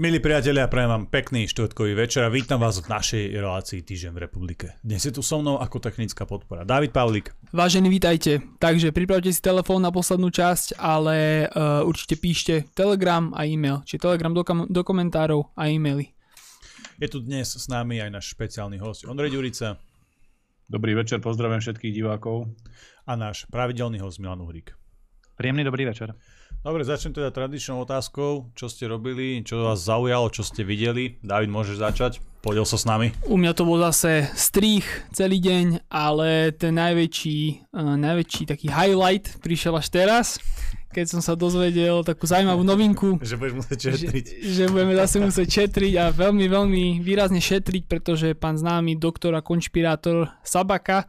Milí priatelia, prajem vám pekný štvrtkový večer a vítam vás v našej relácii Týždeň v republike. Dnes je tu so mnou ako technická podpora David Pavlík. Vážení, vítajte. Takže pripravte si telefón na poslednú časť, ale uh, určite píšte Telegram a e-mail. Čiže Telegram do, kam- do komentárov a e-maily. Je tu dnes s nami aj náš špeciálny host Ondrej Ďurica. Dobrý večer, pozdravujem všetkých divákov. A náš pravidelný host Milan Uhrík. Príjemný dobrý večer. Dobre, začnem teda tradičnou otázkou. Čo ste robili, čo vás zaujalo, čo ste videli? David, môžeš začať? Podiel sa s nami. U mňa to bol zase strich celý deň, ale ten najväčší, uh, najväčší taký highlight prišiel až teraz, keď som sa dozvedel takú zaujímavú novinku. že budeš musieť šetriť. Že, že budeme zase musieť šetriť a veľmi, veľmi výrazne šetriť, pretože pán známy doktor a konšpirátor Sabaka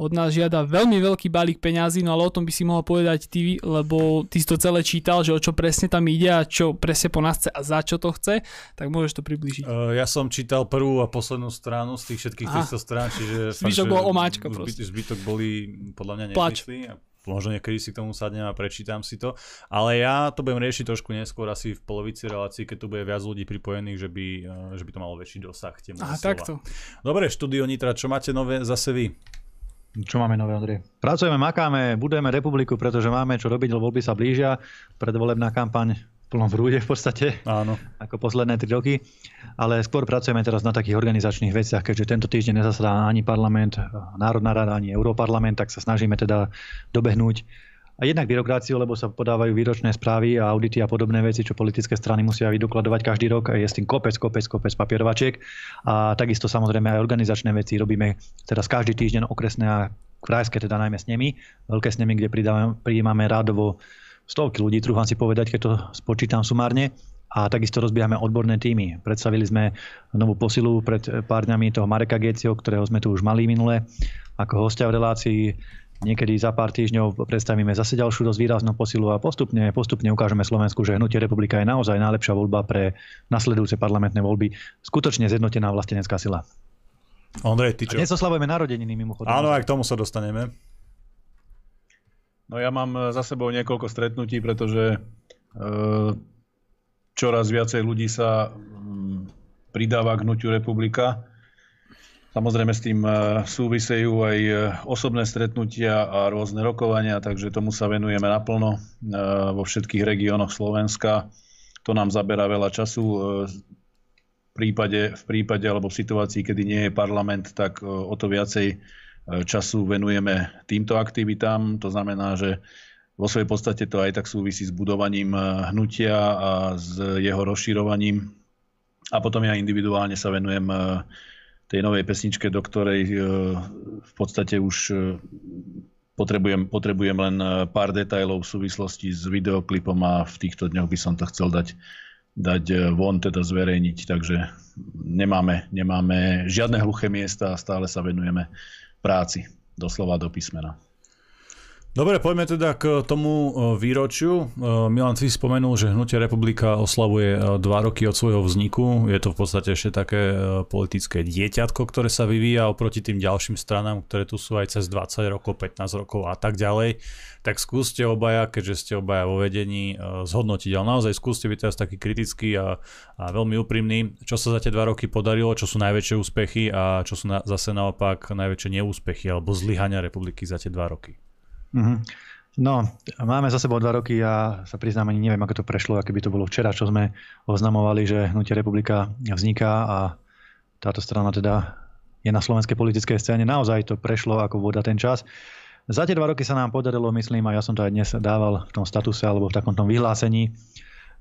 od nás žiada veľmi veľký balík peňazí, no ale o tom by si mohol povedať ty, lebo ty si to celé čítal, že o čo presne tam ide a čo presne po nás chce a za čo to chce, tak môžeš to približiť. Uh, ja som čítal prvú a poslednú stranu z tých všetkých Aha. 300 strán, čiže... Zbytok bol omáčka proste. Zbytok boli podľa mňa neprišli. Možno niekedy si k tomu sadnem a prečítam si to. Ale ja to budem riešiť trošku neskôr, asi v polovici relácií, keď tu bude viac ľudí pripojených, že by, eh, že by to malo väčší dosah. Aha, takto. Dobre, štúdio Nitra, čo máte nové zase vy? Čo máme nové, Andrej? Pracujeme, makáme, budujeme republiku, pretože máme čo robiť, lebo voľby sa blížia. Predvolebná kampaň v plnom vrúde v podstate. Áno. Ako posledné tri roky. Ale skôr pracujeme teraz na takých organizačných veciach, keďže tento týždeň nezasadá ani parlament, Národná rada, ani Európarlament, tak sa snažíme teda dobehnúť a jednak byrokraciu, lebo sa podávajú výročné správy a audity a podobné veci, čo politické strany musia vydokladovať každý rok. Je s tým kopec, kopec, kopec papierovačiek. A takisto samozrejme aj organizačné veci robíme teraz každý týždeň okresné a krajské, teda najmä s nimi. Veľké s nimi, kde prijímame rádovo stovky ľudí, trúfam si povedať, keď to spočítam sumárne. A takisto rozbiehame odborné týmy. Predstavili sme novú posilu pred pár dňami toho Mareka Gecio, ktorého sme tu už mali minule ako hostia v relácii Niekedy za pár týždňov predstavíme zase ďalšiu dosť výraznú posilu a postupne, postupne ukážeme Slovensku, že hnutie republika je naozaj najlepšia voľba pre nasledujúce parlamentné voľby. Skutočne zjednotená vlastenecká sila. Ondrej, ty čo? A dnes oslavujeme narodeniny mimochodom. Áno, aj k tomu sa dostaneme. No ja mám za sebou niekoľko stretnutí, pretože e, čoraz viacej ľudí sa m, pridáva k hnutiu republika Samozrejme s tým e, súvisejú aj e, osobné stretnutia a rôzne rokovania, takže tomu sa venujeme naplno e, vo všetkých regiónoch Slovenska. To nám zaberá veľa času. V prípade, v prípade alebo v situácii, kedy nie je parlament, tak o to viacej času venujeme týmto aktivitám. To znamená, že vo svojej podstate to aj tak súvisí s budovaním hnutia a s jeho rozširovaním. A potom ja individuálne sa venujem tej novej pesničke, do ktorej e, v podstate už e, potrebujem, potrebujem len e, pár detajlov v súvislosti s videoklipom a v týchto dňoch by som to chcel dať, dať von, teda zverejniť. Takže nemáme, nemáme žiadne hluché miesta a stále sa venujeme práci, doslova do písmena. Dobre, poďme teda k tomu e, výročiu. E, Milan, si spomenul, že Hnutie republika oslavuje e, dva roky od svojho vzniku. Je to v podstate ešte také politické dieťatko, ktoré sa vyvíja oproti tým ďalším stranám, ktoré tu sú aj cez 20 rokov, 15 rokov a tak ďalej. Tak skúste obaja, keďže ste obaja vo vedení, zhodnotiť. Ale naozaj skúste byť teraz taký kritický a, a veľmi úprimný. Čo sa za tie dva roky podarilo, čo sú najväčšie úspechy a čo sú na, zase naopak najväčšie neúspechy alebo zlyhania republiky za tie dva roky. Mm-hmm. No, máme za sebou dva roky a sa priznám, ani neviem, ako to prešlo, aké by to bolo včera, čo sme oznamovali, že Hnutie republika vzniká a táto strana teda je na slovenskej politickej scéne. Naozaj to prešlo ako voda ten čas. Za tie dva roky sa nám podarilo, myslím, a ja som to aj dnes dával v tom statuse alebo v takomto vyhlásení,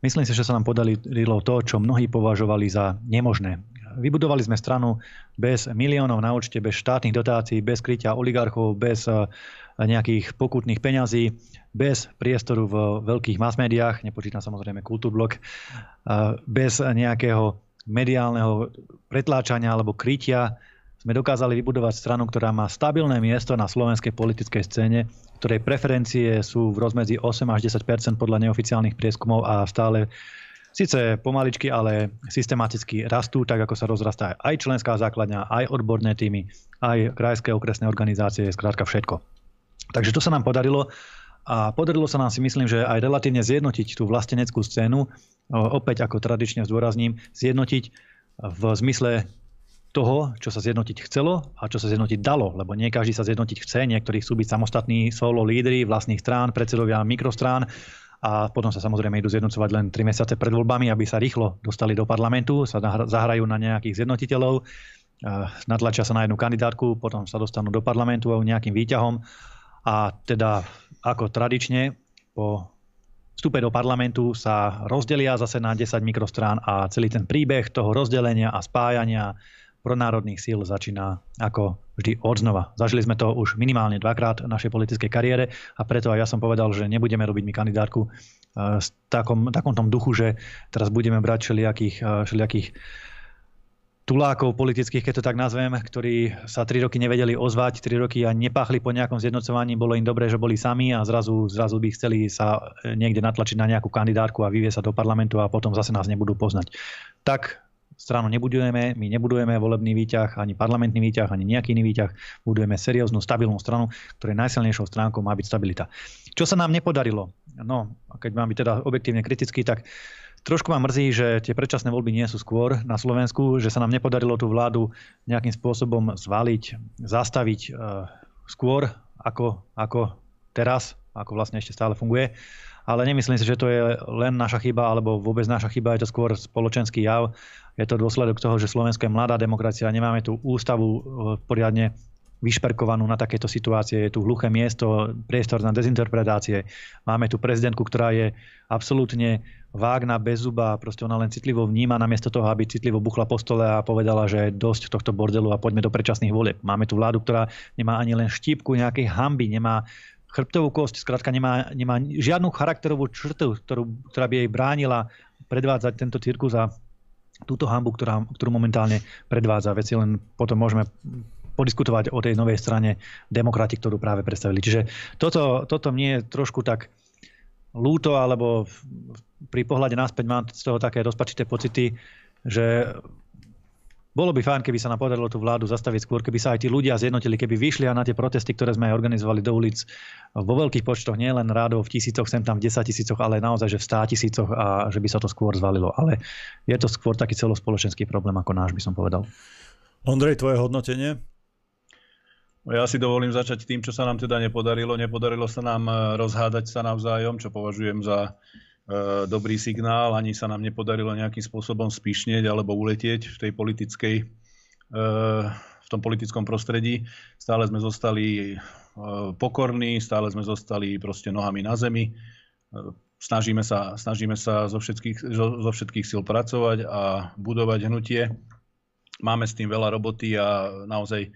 myslím si, že sa nám podarilo to, čo mnohí považovali za nemožné. Vybudovali sme stranu bez miliónov na účte, bez štátnych dotácií, bez krytia oligarchov, bez nejakých pokutných peňazí bez priestoru v veľkých mass médiách, nepočítam samozrejme kultúrblok, bez nejakého mediálneho pretláčania alebo krytia sme dokázali vybudovať stranu, ktorá má stabilné miesto na slovenskej politickej scéne, ktorej preferencie sú v rozmedzi 8 až 10% podľa neoficiálnych prieskumov a stále síce pomaličky, ale systematicky rastú, tak ako sa rozrastá aj členská základňa, aj odborné týmy, aj krajské okresné organizácie, skrátka všetko. Takže to sa nám podarilo a podarilo sa nám si myslím, že aj relatívne zjednotiť tú vlasteneckú scénu. opäť ako tradične zdôrazním, zjednotiť v zmysle toho, čo sa zjednotiť chcelo a čo sa zjednotiť dalo, lebo nie každý sa zjednotiť chce, niektorí chcú byť samostatní solo lídry vlastných strán, predsedovia mikrostrán a potom sa samozrejme idú zjednocovať len 3 mesiace pred voľbami, aby sa rýchlo dostali do parlamentu, sa zahrajú na nejakých zjednotiteľov, natlačia sa na jednu kandidátku, potom sa dostanú do parlamentu nejakým výťahom a teda ako tradične po vstupe do parlamentu sa rozdelia zase na 10 mikrostrán a celý ten príbeh toho rozdelenia a spájania pronárodných síl začína ako vždy od znova. Zažili sme to už minimálne dvakrát v našej politickej kariére a preto aj ja som povedal, že nebudeme robiť mi kandidátku v eh, takom, takom tom duchu, že teraz budeme brať všelijakých, eh, všelijakých tulákov politických, keď to tak nazvem, ktorí sa tri roky nevedeli ozvať, tri roky a nepáchli po nejakom zjednocovaní, bolo im dobré, že boli sami a zrazu, zrazu by chceli sa eh, niekde natlačiť na nejakú kandidátku a vyvie sa do parlamentu a potom zase nás nebudú poznať. Tak stranu nebudujeme, my nebudujeme volebný výťah, ani parlamentný výťah, ani nejaký iný výťah, budujeme serióznu, stabilnú stranu, ktorej najsilnejšou stránkou má byť stabilita. Čo sa nám nepodarilo? No, keď mám byť teda objektívne kritický, tak Trošku ma mrzí, že tie predčasné voľby nie sú skôr na Slovensku, že sa nám nepodarilo tú vládu nejakým spôsobom zvaliť, zastaviť e, skôr ako, ako teraz, ako vlastne ešte stále funguje. Ale nemyslím si, že to je len naša chyba, alebo vôbec naša chyba, je to skôr spoločenský jav. Je to dôsledok toho, že Slovensko je mladá demokracia, nemáme tú ústavu e, poriadne vyšperkovanú na takéto situácie. Je tu hluché miesto, priestor na dezinterpretácie. Máme tu prezidentku, ktorá je absolútne vágna, bez zuba, proste ona len citlivo vníma, namiesto toho, aby citlivo buchla po stole a povedala, že dosť tohto bordelu a poďme do predčasných volieb. Máme tu vládu, ktorá nemá ani len štípku nejakej hamby, nemá chrbtovú kosť, skrátka nemá, nemá žiadnu charakterovú črtu, ktorú, ktorá by jej bránila predvádzať tento cirkus a túto hambu, ktorá, ktorú momentálne predvádza. Veci len potom môžeme podiskutovať o tej novej strane demokrati, ktorú práve predstavili. Čiže toto, toto mne je trošku tak lúto, alebo pri pohľade naspäť mám z toho také rozpačité pocity, že bolo by fajn, keby sa nám podarilo tú vládu zastaviť skôr, keby sa aj tí ľudia zjednotili, keby vyšli a na tie protesty, ktoré sme aj organizovali do ulic vo veľkých počtoch, nie len rádov v tisícoch, sem tam v desať tisícoch, ale naozaj, že v stá tisícoch a že by sa to skôr zvalilo. Ale je to skôr taký celospoločenský problém ako náš, by som povedal. Ondrej, tvoje hodnotenie? No ja si dovolím začať tým, čo sa nám teda nepodarilo. Nepodarilo sa nám e, rozhádať sa navzájom, čo považujem za e, dobrý signál. Ani sa nám nepodarilo nejakým spôsobom spíšnieť alebo uletieť v tej politickej, e, v tom politickom prostredí. Stále sme zostali pokorní, stále sme zostali proste nohami na zemi. Snažíme sa, snažíme sa zo, všetkých, zo všetkých síl pracovať a budovať hnutie. Máme s tým veľa roboty a naozaj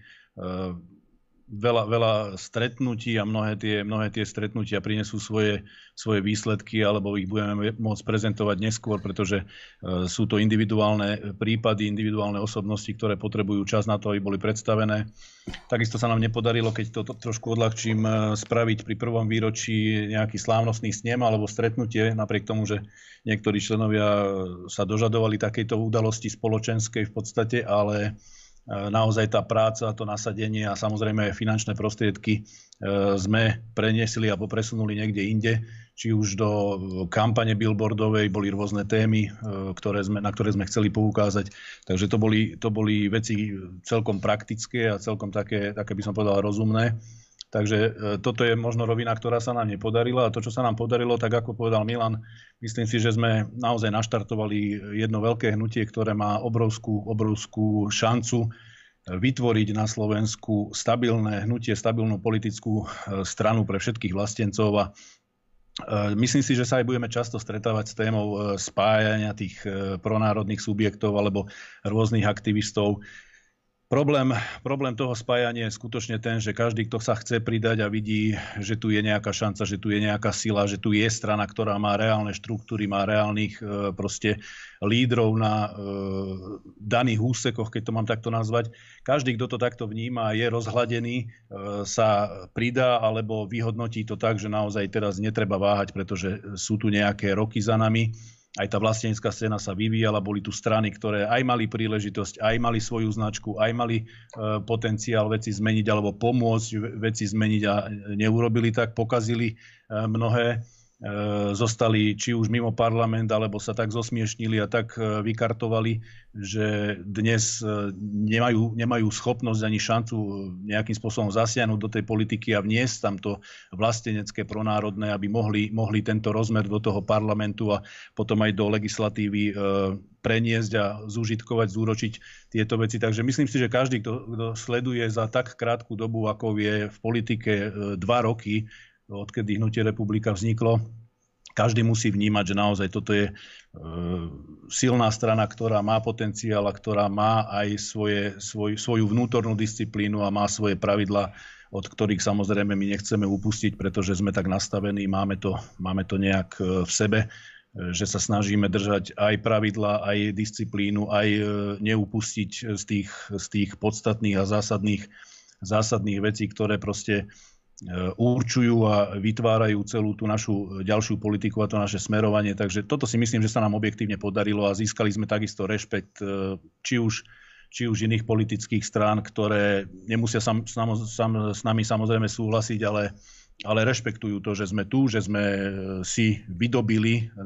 veľa, veľa stretnutí a mnohé tie, mnohé tie stretnutia prinesú svoje, svoje výsledky alebo ich budeme môcť prezentovať neskôr, pretože e, sú to individuálne prípady, individuálne osobnosti, ktoré potrebujú čas na to, aby boli predstavené. Takisto sa nám nepodarilo, keď to, trošku odľahčím, e, spraviť pri prvom výročí nejaký slávnostný snem alebo stretnutie, napriek tomu, že niektorí členovia sa dožadovali takejto udalosti spoločenskej v podstate, ale naozaj tá práca, to nasadenie a samozrejme aj finančné prostriedky e, sme preniesli alebo presunuli niekde inde, či už do kampane billboardovej boli rôzne témy, e, ktoré sme, na ktoré sme chceli poukázať. Takže to boli, to boli veci celkom praktické a celkom také, také by som povedal rozumné. Takže toto je možno rovina, ktorá sa nám nepodarila a to, čo sa nám podarilo, tak ako povedal Milan, myslím si, že sme naozaj naštartovali jedno veľké hnutie, ktoré má obrovskú, obrovskú šancu vytvoriť na Slovensku stabilné hnutie, stabilnú politickú e, stranu pre všetkých vlastencov a e, Myslím si, že sa aj budeme často stretávať s témou e, spájania tých pronárodných subjektov alebo rôznych aktivistov. Problém, problém toho spájania je skutočne ten, že každý, kto sa chce pridať a vidí, že tu je nejaká šanca, že tu je nejaká sila, že tu je strana, ktorá má reálne štruktúry, má reálnych e, proste lídrov na e, daných úsekoch, keď to mám takto nazvať. Každý, kto to takto vníma je rozhladený, e, sa pridá alebo vyhodnotí to tak, že naozaj teraz netreba váhať, pretože sú tu nejaké roky za nami aj tá vlastenská scéna sa vyvíjala, boli tu strany, ktoré aj mali príležitosť, aj mali svoju značku, aj mali e, potenciál veci zmeniť alebo pomôcť veci zmeniť a neurobili tak, pokazili e, mnohé. Zostali či už mimo parlament, alebo sa tak zosmiešnili a tak e, vykartovali, že dnes e, nemajú, nemajú schopnosť ani šancu nejakým spôsobom zasiahnuť do tej politiky a vniesť tam to vlastenecké pronárodné, aby mohli, mohli tento rozmer do toho parlamentu a potom aj do legislatívy preniesť a zúžitkovať, zúročiť tieto veci. Takže myslím si, že každý, kto, kto sleduje za tak krátku dobu, ako je v politike dva roky, odkedy hnutie republika vzniklo, každý musí vnímať, že naozaj toto je e, silná strana, ktorá má potenciál a ktorá má aj svoje, svoj, svoju vnútornú disciplínu a má svoje pravidla, od ktorých samozrejme my nechceme upustiť, pretože sme tak nastavení, máme to, máme to nejak e, v sebe, e, že sa snažíme držať aj pravidla, aj disciplínu, aj neupustiť z tých, z tých podstatných a zásadných, zásadných vecí, ktoré proste E, určujú a vytvárajú celú tú našu ďalšiu politiku a to naše smerovanie. Takže toto si myslím, že sa nám objektívne podarilo a získali sme takisto rešpekt e, či už, či už iných politických strán, ktoré nemusia sam, sam, sam, s nami samozrejme súhlasiť, ale, ale rešpektujú to, že sme tu, že sme si vydobili e,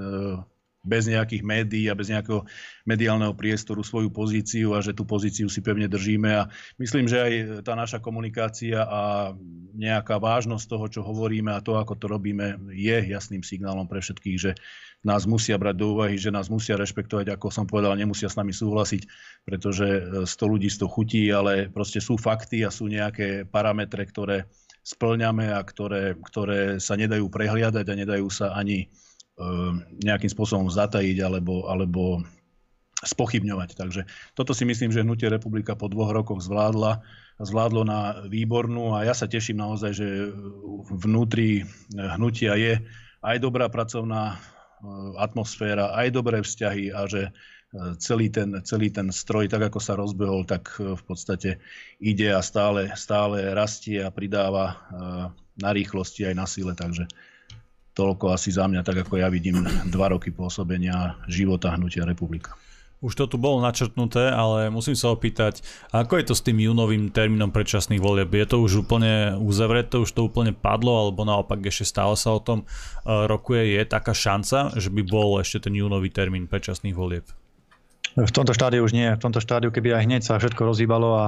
bez nejakých médií a bez nejakého mediálneho priestoru svoju pozíciu a že tú pozíciu si pevne držíme. A myslím, že aj tá naša komunikácia a nejaká vážnosť toho, čo hovoríme a to, ako to robíme, je jasným signálom pre všetkých, že nás musia brať do úvahy, že nás musia rešpektovať, ako som povedal, nemusia s nami súhlasiť, pretože 100 ľudí 100 chutí, ale proste sú fakty a sú nejaké parametre, ktoré splňame a ktoré, ktoré sa nedajú prehliadať a nedajú sa ani nejakým spôsobom zatajiť alebo, alebo spochybňovať. Takže toto si myslím, že Hnutie republika po dvoch rokoch zvládla, zvládlo na výbornú a ja sa teším naozaj, že vnútri hnutia je aj dobrá pracovná ehm, atmosféra, aj dobré vzťahy a že ehm, celý ten, celý ten stroj, tak ako sa rozbehol, tak v podstate ide a stále, stále rastie a pridáva na rýchlosti aj na sile. Takže Toľko asi za mňa, tak ako ja vidím dva roky pôsobenia života hnutia republika. Už to tu bolo načrtnuté, ale musím sa opýtať, ako je to s tým júnovým termínom predčasných volieb? Je to už úplne uzavreté, už to úplne padlo, alebo naopak ešte stále sa o tom e, rokuje? Je taká šanca, že by bol ešte ten júnový termín predčasných volieb? V tomto štádiu už nie. V tomto štádiu, keby aj hneď sa všetko rozhýbalo a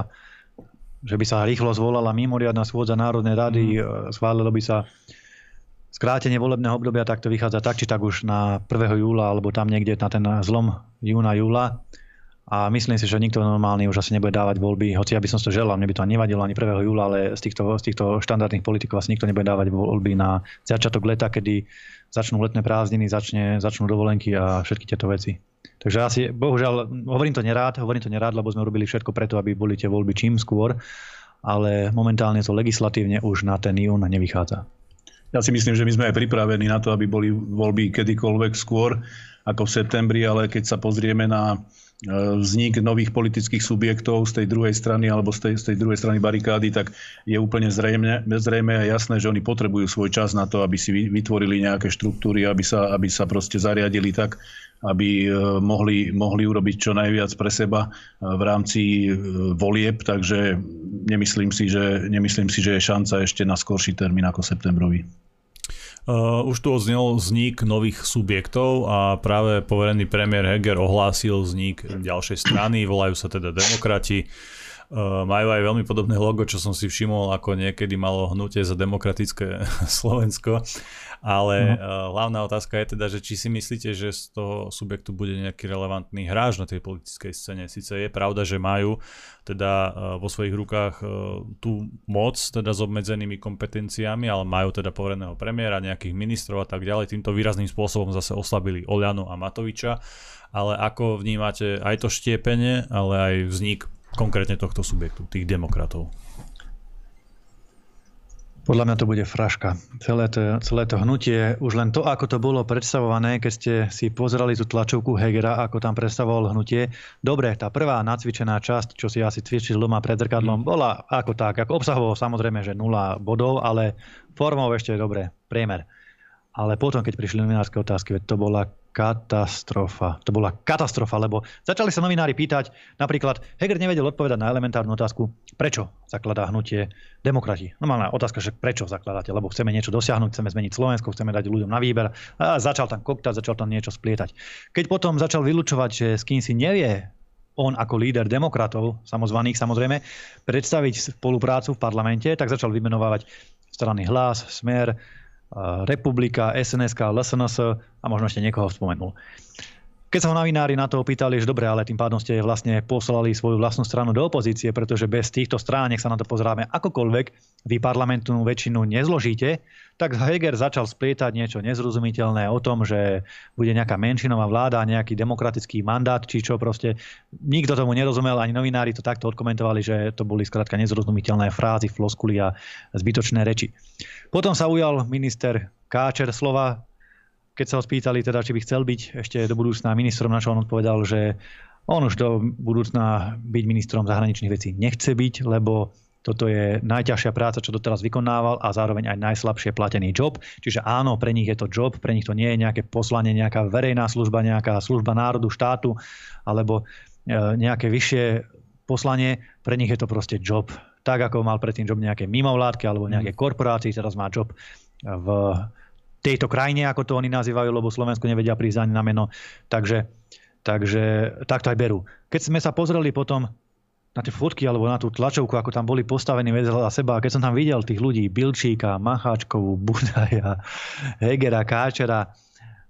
že by sa rýchlo zvolala mimoriadná schôdza Národnej rady, mm. schválilo by sa skrátenie volebného obdobia takto vychádza tak, či tak už na 1. júla, alebo tam niekde na ten zlom júna, júla. A myslím si, že nikto normálny už asi nebude dávať voľby, hoci ja by som to želal, mne by to nevadilo ani 1. júla, ale z týchto, z týchto štandardných politikov asi nikto nebude dávať voľby na začiatok leta, kedy začnú letné prázdniny, začne, začnú dovolenky a všetky tieto veci. Takže asi, bohužiaľ, hovorím to nerád, hovorím to nerád, lebo sme robili všetko preto, aby boli tie voľby čím skôr, ale momentálne to legislatívne už na ten jún nevychádza. Ja si myslím, že my sme aj pripravení na to, aby boli voľby kedykoľvek skôr ako v septembri, ale keď sa pozrieme na e, vznik nových politických subjektov z tej druhej strany alebo z tej, z tej druhej strany barikády, tak je úplne zrejme, zrejme a jasné, že oni potrebujú svoj čas na to, aby si vytvorili nejaké štruktúry, aby sa, aby sa proste zariadili tak, aby e, mohli, mohli urobiť čo najviac pre seba e, v rámci volieb, takže nemyslím si, že, nemyslím si, že je šanca ešte na skorší termín ako septembrový. Uh, už tu odznel vznik nových subjektov a práve poverený premiér Heger ohlásil vznik ďalšej strany, volajú sa teda demokrati. Uh, majú aj veľmi podobné logo, čo som si všimol, ako niekedy malo hnutie za demokratické Slovensko. Ale uh, hlavná otázka je teda, že či si myslíte, že z toho subjektu bude nejaký relevantný hráč na tej politickej scéne. Sice je pravda, že majú teda uh, vo svojich rukách tú moc teda s obmedzenými kompetenciami, ale majú teda povereného premiéra, nejakých ministrov a tak ďalej. Týmto výrazným spôsobom zase oslabili Olianu a Matoviča. Ale ako vnímate aj to štiepenie, ale aj vznik konkrétne tohto subjektu, tých demokratov? Podľa mňa to bude fraška. Celé to, celé to hnutie, už len to, ako to bolo predstavované, keď ste si pozerali tú tlačovku Hegera, ako tam predstavoval hnutie. Dobre, tá prvá nacvičená časť, čo si asi cvičil doma pred zrkadlom, mm. bola ako tak, ako obsahovo samozrejme, že nula bodov, ale formou ešte dobre, priemer. Ale potom, keď prišli novinárske otázky, to bola katastrofa. To bola katastrofa, lebo začali sa novinári pýtať, napríklad Heger nevedel odpovedať na elementárnu otázku, prečo zakladá hnutie demokrati. Normálna otázka, že prečo zakladáte, lebo chceme niečo dosiahnuť, chceme zmeniť Slovensko, chceme dať ľuďom na výber a začal tam koktať, začal tam niečo splietať. Keď potom začal vylúčovať, že s kým si nevie on ako líder demokratov, samozvaných samozrejme, predstaviť spoluprácu v parlamente, tak začal vymenovávať strany Hlas, Smer, Republika, SNSK, LSNS a možno ešte niekoho spomenul. Keď sa ho novinári na to opýtali, že dobre, ale tým pádom ste vlastne poslali svoju vlastnú stranu do opozície, pretože bez týchto strán, nech sa na to pozráme akokoľvek, vy parlamentnú väčšinu nezložíte, tak Heger začal splietať niečo nezrozumiteľné o tom, že bude nejaká menšinová vláda, nejaký demokratický mandát, či čo proste. Nikto tomu nerozumel, ani novinári to takto odkomentovali, že to boli skrátka nezrozumiteľné frázy, floskuly a zbytočné reči. Potom sa ujal minister Káčer slova, keď sa ho spýtali, teda, či by chcel byť ešte do budúcna ministrom, na čo on odpovedal, že on už do budúcna byť ministrom zahraničných vecí nechce byť, lebo toto je najťažšia práca, čo doteraz vykonával a zároveň aj najslabšie platený job. Čiže áno, pre nich je to job, pre nich to nie je nejaké poslanie, nejaká verejná služba, nejaká služba národu, štátu alebo e, nejaké vyššie poslanie, pre nich je to proste job. Tak ako mal predtým job nejaké mimovládky alebo nejaké korporácie, teraz má job v tejto krajine, ako to oni nazývajú, lebo Slovensko nevedia prísť ani na meno. Takže, takže takto aj berú. Keď sme sa pozreli potom na tie fotky alebo na tú tlačovku, ako tam boli postavení vedľa seba. A keď som tam videl tých ľudí, Bilčíka, Macháčkovú, Budaja, Hegera, Káčera,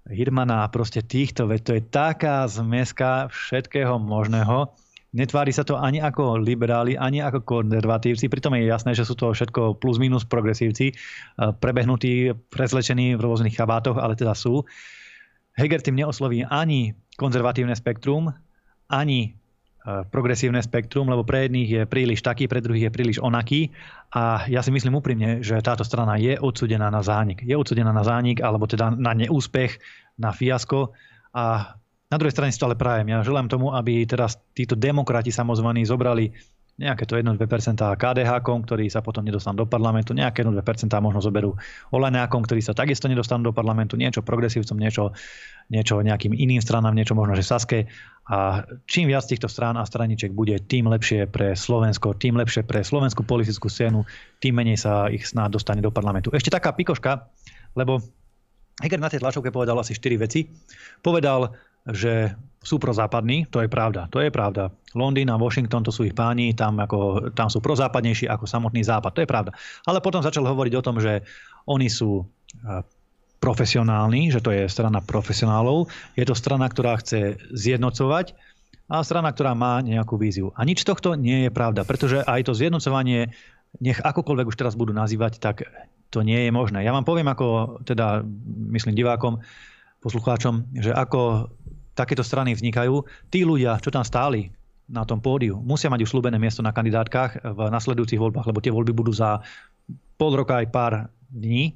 Hirmana a proste týchto, veď to je taká zmeska všetkého možného. Netvári sa to ani ako liberáli, ani ako konzervatívci. Pritom je jasné, že sú to všetko plus minus progresívci, eh, prebehnutí, prezlečení v rôznych chabátoch, ale teda sú. Heger tým neosloví ani konzervatívne spektrum, ani eh, progresívne spektrum, lebo pre jedných je príliš taký, pre druhých je príliš onaký. A ja si myslím úprimne, že táto strana je odsudená na zánik. Je odsudená na zánik, alebo teda na neúspech, na fiasko. A na druhej strane si to ale prajem. Ja želám tomu, aby teraz títo demokrati samozvaní zobrali nejaké to 1-2% KDH, ktorí sa potom nedostanú do parlamentu, nejaké 1-2% možno zoberú Olenákom, ktorí sa takisto nedostanú do parlamentu, niečo progresívcom, niečo, niečo nejakým iným stranám, niečo možno, že Saske. A čím viac týchto strán a straničiek bude, tým lepšie pre Slovensko, tým lepšie pre slovenskú politickú scénu, tým menej sa ich snáď dostane do parlamentu. Ešte taká pikoška, lebo Heger na tej tlačovke povedal asi 4 veci. Povedal, že sú prozápadní, to je pravda, to je pravda. Londýn a Washington to sú ich páni, tam, ako, tam sú prozápadnejší ako samotný západ, to je pravda. Ale potom začal hovoriť o tom, že oni sú profesionálni, že to je strana profesionálov, je to strana, ktorá chce zjednocovať a strana, ktorá má nejakú víziu. A nič tohto nie je pravda, pretože aj to zjednocovanie, nech akokoľvek už teraz budú nazývať, tak to nie je možné. Ja vám poviem, ako teda, myslím divákom, poslucháčom, že ako takéto strany vznikajú, tí ľudia, čo tam stáli na tom pódiu, musia mať už slúbené miesto na kandidátkach v nasledujúcich voľbách, lebo tie voľby budú za pol roka aj pár dní.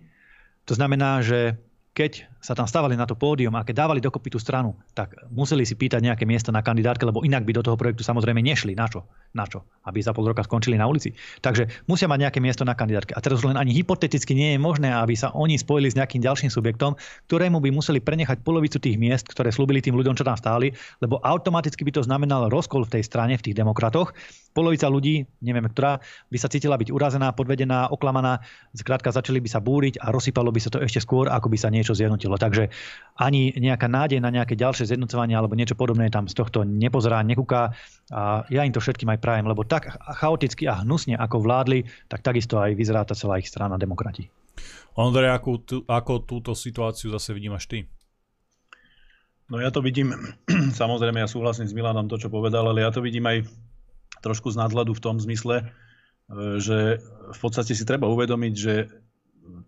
To znamená, že keď sa tam stávali na to pódium a keď dávali dokopy tú stranu, tak museli si pýtať nejaké miesto na kandidátke, lebo inak by do toho projektu samozrejme nešli. Na čo? Na čo? Aby za pol roka skončili na ulici. Takže musia mať nejaké miesto na kandidátke. A teraz len ani hypoteticky nie je možné, aby sa oni spojili s nejakým ďalším subjektom, ktorému by museli prenechať polovicu tých miest, ktoré slúbili tým ľuďom, čo tam stáli, lebo automaticky by to znamenalo rozkol v tej strane, v tých demokratoch. Polovica ľudí, neviem ktorá, by sa cítila byť urazená, podvedená, oklamaná, zkrátka začali by sa búriť a rozsypalo by sa to ešte skôr, ako by sa niečo zjednotilo. Takže ani nejaká nádej na nejaké ďalšie zjednocovanie alebo niečo podobné tam z tohto nepozerá, nekúka. A ja im to všetkým aj prajem, lebo tak chaoticky a hnusne ako vládli, tak takisto aj vyzerá tá celá ich strana demokrati. Ondrej, ako, ako túto situáciu zase vnímaš ty? No ja to vidím, samozrejme ja súhlasím s Milanom to, čo povedal, ale ja to vidím aj trošku z nadhľadu v tom zmysle, e, že v podstate si treba uvedomiť, že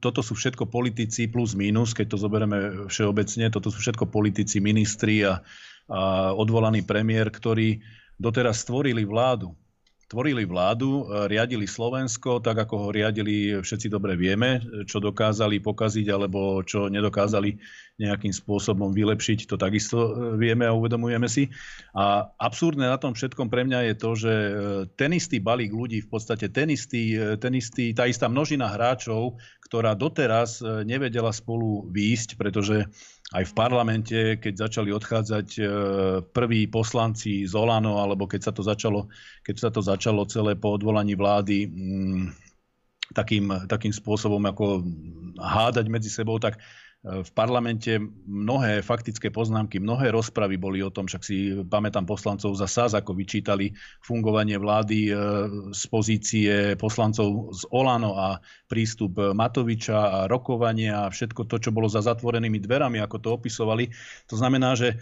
toto sú všetko politici plus minus, keď to zoberieme všeobecne, toto sú všetko politici, ministri a, a odvolaný premiér, ktorí doteraz stvorili vládu. Tvorili vládu, riadili Slovensko, tak ako ho riadili, všetci dobre vieme, čo dokázali pokaziť alebo čo nedokázali nejakým spôsobom vylepšiť, to takisto e, vieme a uvedomujeme si. A absurdné na tom všetkom pre mňa je to, že e, ten istý balík ľudí, v podstate ten istý, ten istý, tá istá množina hráčov, ktorá doteraz nevedela spolu výjsť, pretože aj v parlamente, keď začali odchádzať e, prví poslanci z Olano, alebo keď sa to začalo, keď sa to začalo celé po odvolaní vlády mm, takým, takým spôsobom ako hádať medzi sebou, tak v parlamente mnohé faktické poznámky, mnohé rozpravy boli o tom, však si pamätám poslancov za SAS, ako vyčítali fungovanie vlády e, z pozície poslancov z Olano a prístup Matoviča a rokovanie a všetko to, čo bolo za zatvorenými dverami, ako to opisovali. To znamená, že e,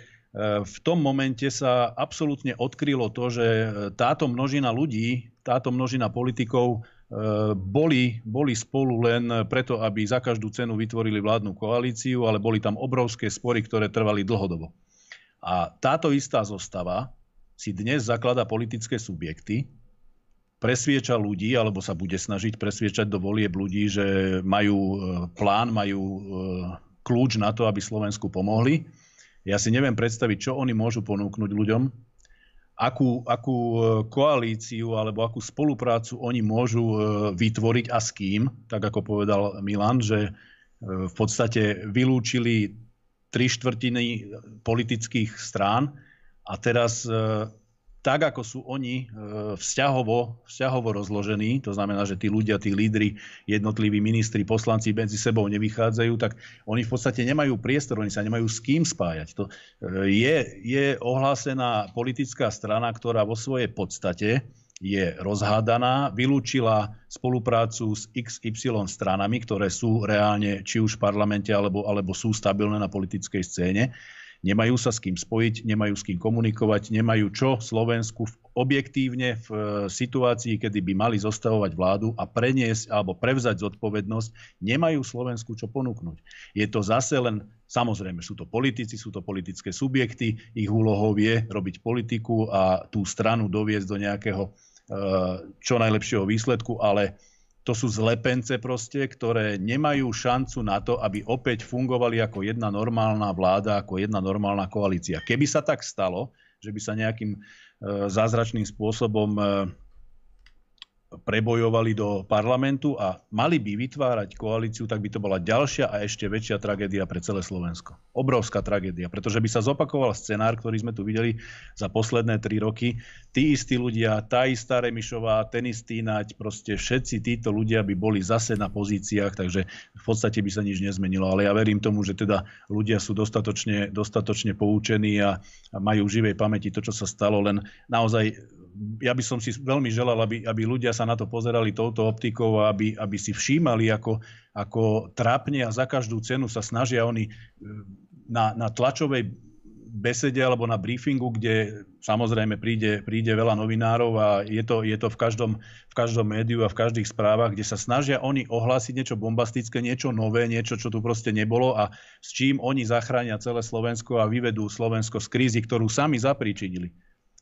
v tom momente sa absolútne odkrylo to, že táto množina ľudí, táto množina politikov boli, boli spolu len preto, aby za každú cenu vytvorili vládnu koalíciu, ale boli tam obrovské spory, ktoré trvali dlhodobo. A táto istá zostava si dnes zaklada politické subjekty, presvieča ľudí, alebo sa bude snažiť presviečať do volieb ľudí, že majú e, plán, majú e, kľúč na to, aby Slovensku pomohli. Ja si neviem predstaviť, čo oni môžu ponúknuť ľuďom, akú, akú e, koalíciu alebo akú spoluprácu oni môžu e, vytvoriť a s kým, tak ako povedal Milan, že e, v podstate vylúčili tri štvrtiny politických strán a teraz tak, ako sú oni e, vzťahovo, vzťahovo rozložení, to znamená, že tí ľudia, tí lídry, jednotliví ministri, poslanci medzi sebou nevychádzajú, tak oni v podstate nemajú priestor, oni sa nemajú s kým spájať. To e, je, je ohlásená politická strana, ktorá vo svojej podstate je rozhádaná, vylúčila spoluprácu s XY stranami, ktoré sú reálne či už v parlamente alebo, alebo sú stabilné na politickej scéne nemajú sa s kým spojiť, nemajú s kým komunikovať, nemajú čo Slovensku objektívne v e, situácii, kedy by mali zostavovať vládu a preniesť alebo prevzať zodpovednosť, nemajú Slovensku čo ponúknuť. Je to zase len, samozrejme, sú to politici, sú to politické subjekty, ich úlohou je robiť politiku a tú stranu doviesť do nejakého e, čo najlepšieho výsledku, ale to sú zlepence proste, ktoré nemajú šancu na to, aby opäť fungovali ako jedna normálna vláda, ako jedna normálna koalícia. Keby sa tak stalo, že by sa nejakým e, zázračným spôsobom e, prebojovali do parlamentu a mali by vytvárať koalíciu, tak by to bola ďalšia a ešte väčšia tragédia pre celé Slovensko. Obrovská tragédia, pretože by sa zopakoval scenár, ktorý sme tu videli za posledné tri roky. Tí istí ľudia, tá istá Remišová, ten istý Nať, proste všetci títo ľudia by boli zase na pozíciách, takže v podstate by sa nič nezmenilo. Ale ja verím tomu, že teda ľudia sú dostatočne, dostatočne poučení a, a majú v živej pamäti to, čo sa stalo, len naozaj ja by som si veľmi želal, aby, aby ľudia sa na to pozerali touto optikou a aby, aby si všímali, ako, ako trápne a za každú cenu sa snažia oni e, na, na tlačovej besede alebo na briefingu, kde samozrejme príde, príde veľa novinárov a je to, je to v, každom, v každom médiu a v každých správach, kde sa snažia oni ohlásiť niečo bombastické, niečo nové, niečo, čo tu proste nebolo a s čím oni zachránia celé Slovensko a vyvedú Slovensko z krízy, ktorú sami zapríčinili.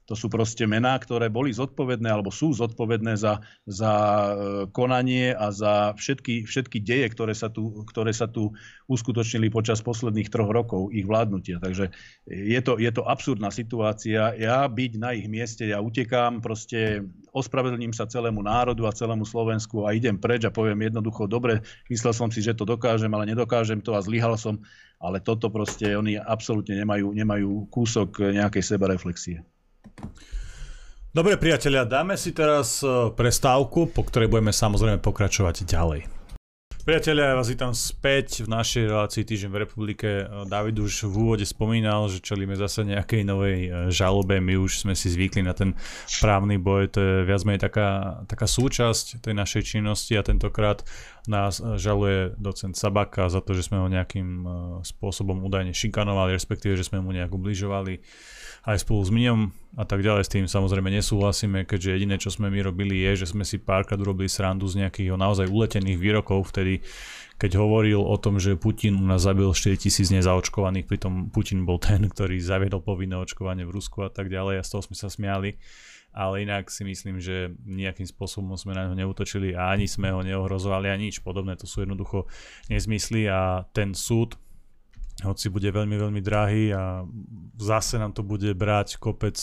To sú proste mená, ktoré boli zodpovedné alebo sú zodpovedné za, za e, konanie a za všetky, všetky deje, ktoré sa, tu, ktoré sa tu uskutočnili počas posledných troch rokov ich vládnutia. Takže je to, je to absurdná situácia. Ja byť na ich mieste, ja utekám, proste ospravedlním sa celému národu a celému Slovensku a idem preč a poviem jednoducho, dobre, myslel som si, že to dokážem, ale nedokážem to a zlyhal som, ale toto proste oni absolútne nemajú, nemajú kúsok nejakej sebareflexie. Dobre priatelia, dáme si teraz e, prestávku, po ktorej budeme samozrejme pokračovať ďalej. Priatelia, ja vás vítam späť v našej relácii Týždeň v republike. E, David už v úvode spomínal, že čelíme zase nejakej novej e, žalobe. My už sme si zvykli na ten právny boj. To je viac menej taká, taká súčasť tej našej činnosti a tentokrát nás žaluje docent Sabaka za to, že sme ho nejakým spôsobom údajne šikanovali, respektíve, že sme mu nejak ubližovali aj spolu s Miňom a tak ďalej. S tým samozrejme nesúhlasíme, keďže jediné, čo sme my robili je, že sme si párkrát urobili srandu z nejakých naozaj uletených výrokov vtedy, keď hovoril o tom, že Putin u nás zabil 4000 nezaočkovaných, pritom Putin bol ten, ktorý zaviedol povinné očkovanie v Rusku a tak ďalej a z toho sme sa smiali. Ale inak si myslím, že nejakým spôsobom sme na neho neutočili a ani sme ho neohrozovali a nič podobné. To sú jednoducho nezmysly a ten súd, hoci bude veľmi, veľmi drahý a zase nám to bude brať kopec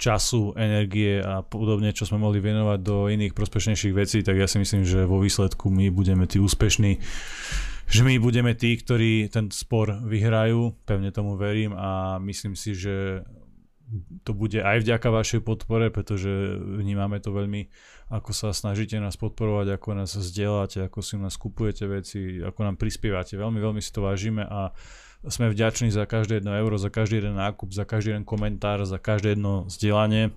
času, energie a podobne, čo sme mohli venovať do iných prospešnejších vecí, tak ja si myslím, že vo výsledku my budeme tí úspešní. Že my budeme tí, ktorí ten spor vyhrajú, pevne tomu verím a myslím si, že to bude aj vďaka vašej podpore, pretože vnímame to veľmi, ako sa snažíte nás podporovať, ako nás zdieľate, ako si nás kupujete veci, ako nám prispievate. Veľmi, veľmi si to vážime a sme vďační za každé jedno euro, za každý jeden nákup, za každý jeden komentár, za každé jedno zdieľanie.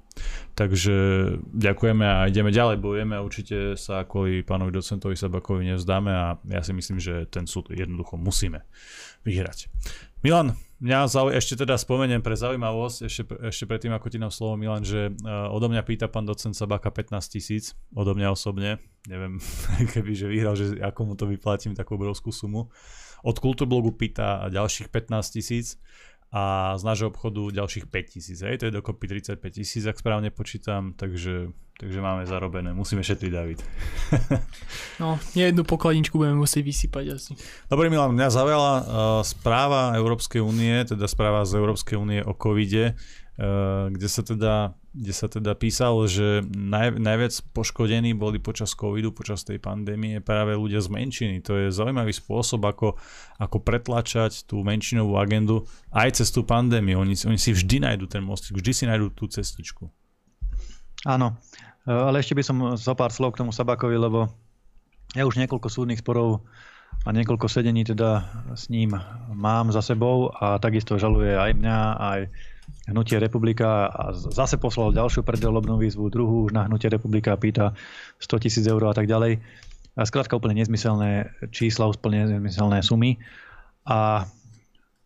Takže ďakujeme a ideme ďalej, bojujeme a určite sa kvôli pánovi docentovi Sabakovi nevzdáme a ja si myslím, že ten súd jednoducho musíme vyhrať. Milan, mňa zau... ešte teda spomeniem pre zaujímavosť, ešte, ešte predtým ako ti nám slovo Milan, že uh, odo mňa pýta pán docent Sabaka 15 tisíc, odo mňa osobne, neviem, keby že vyhral, že ako mu to vyplatím, takú obrovskú sumu. Od Kulturblogu pýta ďalších 15 tisíc a z nášho obchodu ďalších 5 tisíc. Hej, to je dokopy 35 tisíc, ak správne počítam, takže, takže máme zarobené. Musíme šetriť, David. no, jednu pokladničku budeme musieť vysypať asi. Dobre, Milan, mňa zaujala uh, správa Európskej únie, teda správa z Európskej únie o covide, uh, kde sa teda kde sa teda písalo, že naj, najviac poškodení boli počas covidu, počas tej pandémie práve ľudia z menšiny. To je zaujímavý spôsob, ako, ako pretlačať tú menšinovú agendu aj cez tú pandémiu. Oni, oni si vždy nájdú ten most, vždy si nájdú tú cestičku. Áno, ale ešte by som zo pár slov k tomu Sabakovi, lebo ja už niekoľko súdnych sporov a niekoľko sedení teda s ním mám za sebou a takisto žaluje aj mňa, aj Hnutie Republika a zase poslal ďalšiu preddelobnú výzvu, druhú už na Hnutie Republika pýta 100 tisíc eur a tak ďalej. A skrátka úplne nezmyselné čísla, úplne nezmyselné sumy. A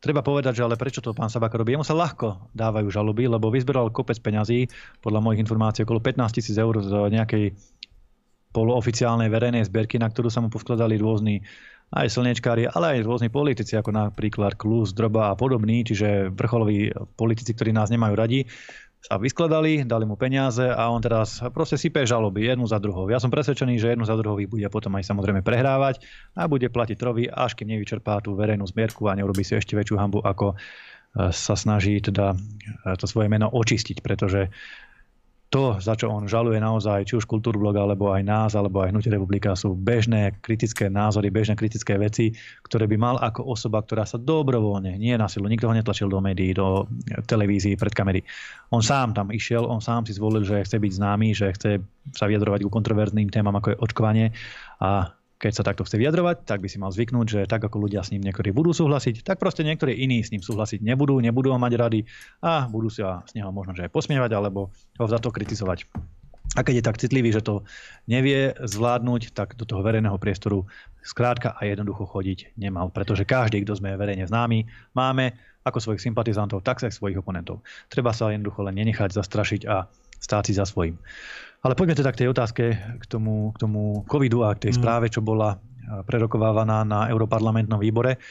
treba povedať, že ale prečo to pán Sabaka robí? Jemu sa ľahko dávajú žaloby, lebo vyzberal kopec peňazí, podľa mojich informácií okolo 15 tisíc eur z nejakej polooficiálnej verejnej zberky, na ktorú sa mu poskladali rôzni aj slnečkári, ale aj rôzni politici, ako napríklad Klus, Droba a podobní, čiže vrcholoví politici, ktorí nás nemajú radi, sa vyskladali, dali mu peniaze a on teraz proste sype žaloby jednu za druhou. Ja som presvedčený, že jednu za druhou bude potom aj samozrejme prehrávať a bude platiť trovy, až kým nevyčerpá tú verejnú zbierku a neurobi si ešte väčšiu hambu, ako eh, sa snaží teda eh, to svoje meno očistiť, pretože to, za čo on žaluje naozaj, či už Kultúrblog, alebo aj nás, alebo aj Hnutie republika, sú bežné kritické názory, bežné kritické veci, ktoré by mal ako osoba, ktorá sa dobrovoľne, nie na silu, nikto ho netlačil do médií, do televízií, pred kamery. On sám tam išiel, on sám si zvolil, že chce byť známy, že chce sa vyjadrovať ku kontroverzným témam, ako je očkovanie a keď sa takto chce vyjadrovať, tak by si mal zvyknúť, že tak ako ľudia s ním niektorí budú súhlasiť, tak proste niektorí iní s ním súhlasiť nebudú, nebudú ho mať rady a budú sa s neho možno že aj posmievať alebo ho za to kritizovať. A keď je tak citlivý, že to nevie zvládnuť, tak do toho verejného priestoru skrátka a jednoducho chodiť nemal. Pretože každý, kto sme verejne známi, máme ako svojich sympatizantov, tak aj svojich oponentov. Treba sa jednoducho len nenechať zastrašiť a stáť si za svojím. Ale poďme teda k tej otázke, k tomu, k tomu covidu a k tej mm. správe, čo bola prerokovávaná na Európarlamentnom výbore.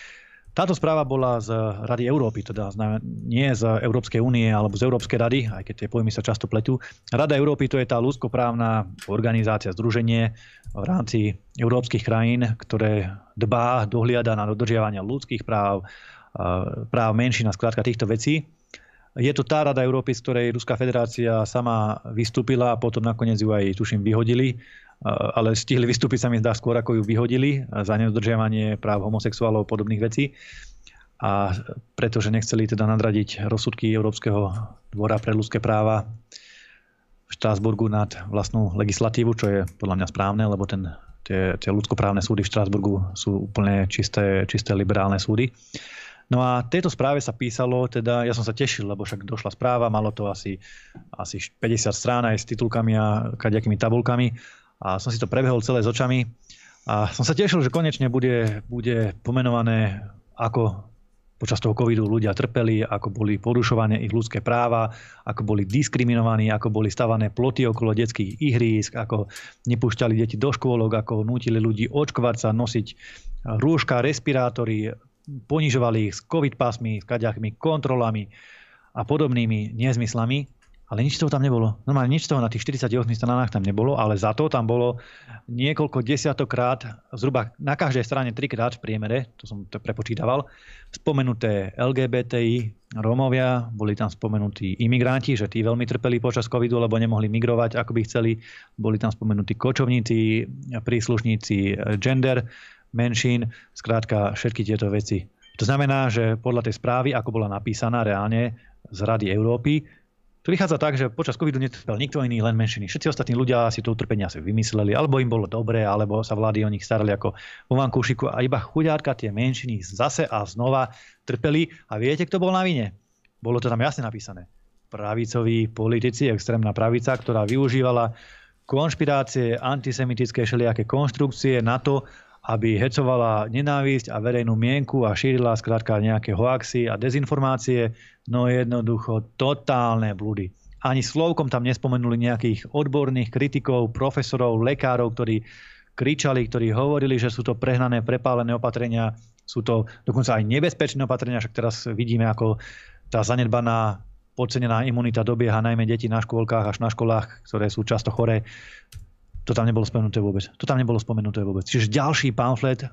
Táto správa bola z Rady Európy, teda nie z Európskej únie alebo z Európskej rady, aj keď tie pojmy sa často pletú. Rada Európy to je tá ľudskoprávna organizácia, združenie v rámci európskych krajín, ktoré dbá, dohliada na dodržiavanie ľudských práv, práv menšín a skrátka týchto vecí. Je to tá Rada Európy, z ktorej Ruská federácia sama vystúpila a potom nakoniec ju aj, tuším, vyhodili ale stihli vystúpiť sa mi zdá skôr, ako ju vyhodili za nedodržiavanie práv homosexuálov a podobných vecí. A pretože nechceli teda nadradiť rozsudky Európskeho dvora pre ľudské práva v Štrásburgu nad vlastnú legislatívu, čo je podľa mňa správne, lebo ten, tie, tie ľudskoprávne súdy v Štrásburgu sú úplne čisté, čisté liberálne súdy. No a tejto správe sa písalo, teda ja som sa tešil, lebo však došla správa, malo to asi, asi 50 strán aj s titulkami a kaďakými tabulkami a som si to prebehol celé s očami a som sa tešil, že konečne bude, bude pomenované, ako počas toho covidu ľudia trpeli, ako boli porušované ich ľudské práva, ako boli diskriminovaní, ako boli stavané ploty okolo detských ihrísk, ako nepúšťali deti do škôlok, ako nutili ľudí očkovať sa, nosiť rúška, respirátory, ponižovali ich s covid pásmi, s kaďachmi, kontrolami a podobnými nezmyslami. Ale nič toho tam nebolo. Normálne nič toho na tých 48 stranách tam nebolo, ale za to tam bolo niekoľko desiatokrát, zhruba na každej strane trikrát v priemere, to som to prepočítaval, spomenuté LGBTI, Rómovia, boli tam spomenutí imigranti, že tí veľmi trpeli počas covidu, lebo nemohli migrovať, ako by chceli. Boli tam spomenutí kočovníci, príslušníci gender, menšín, skrátka všetky tieto veci. To znamená, že podľa tej správy, ako bola napísaná reálne z Rady Európy, to vychádza tak, že počas covidu netrpel nikto iný, len menšiny. Všetci ostatní ľudia si to utrpenia si vymysleli, alebo im bolo dobre, alebo sa vlády o nich starali ako vo vankúšiku a iba chuďárka tie menšiny zase a znova trpeli. A viete, kto bol na vine? Bolo to tam jasne napísané. Pravicoví politici, extrémna pravica, ktorá využívala konšpirácie, antisemitické všelijaké konštrukcie na to, aby hecovala nenávisť a verejnú mienku a šírila skrátka nejaké hoaxy a dezinformácie, no jednoducho totálne blúdy. Ani slovkom tam nespomenuli nejakých odborných kritikov, profesorov, lekárov, ktorí kričali, ktorí hovorili, že sú to prehnané, prepálené opatrenia, sú to dokonca aj nebezpečné opatrenia, však teraz vidíme, ako tá zanedbaná podcenená imunita dobieha najmä deti na škôlkach až na školách, ktoré sú často choré. To tam nebolo spomenuté vôbec. To tam nebolo spomenuté vôbec. Čiže ďalší pamflet,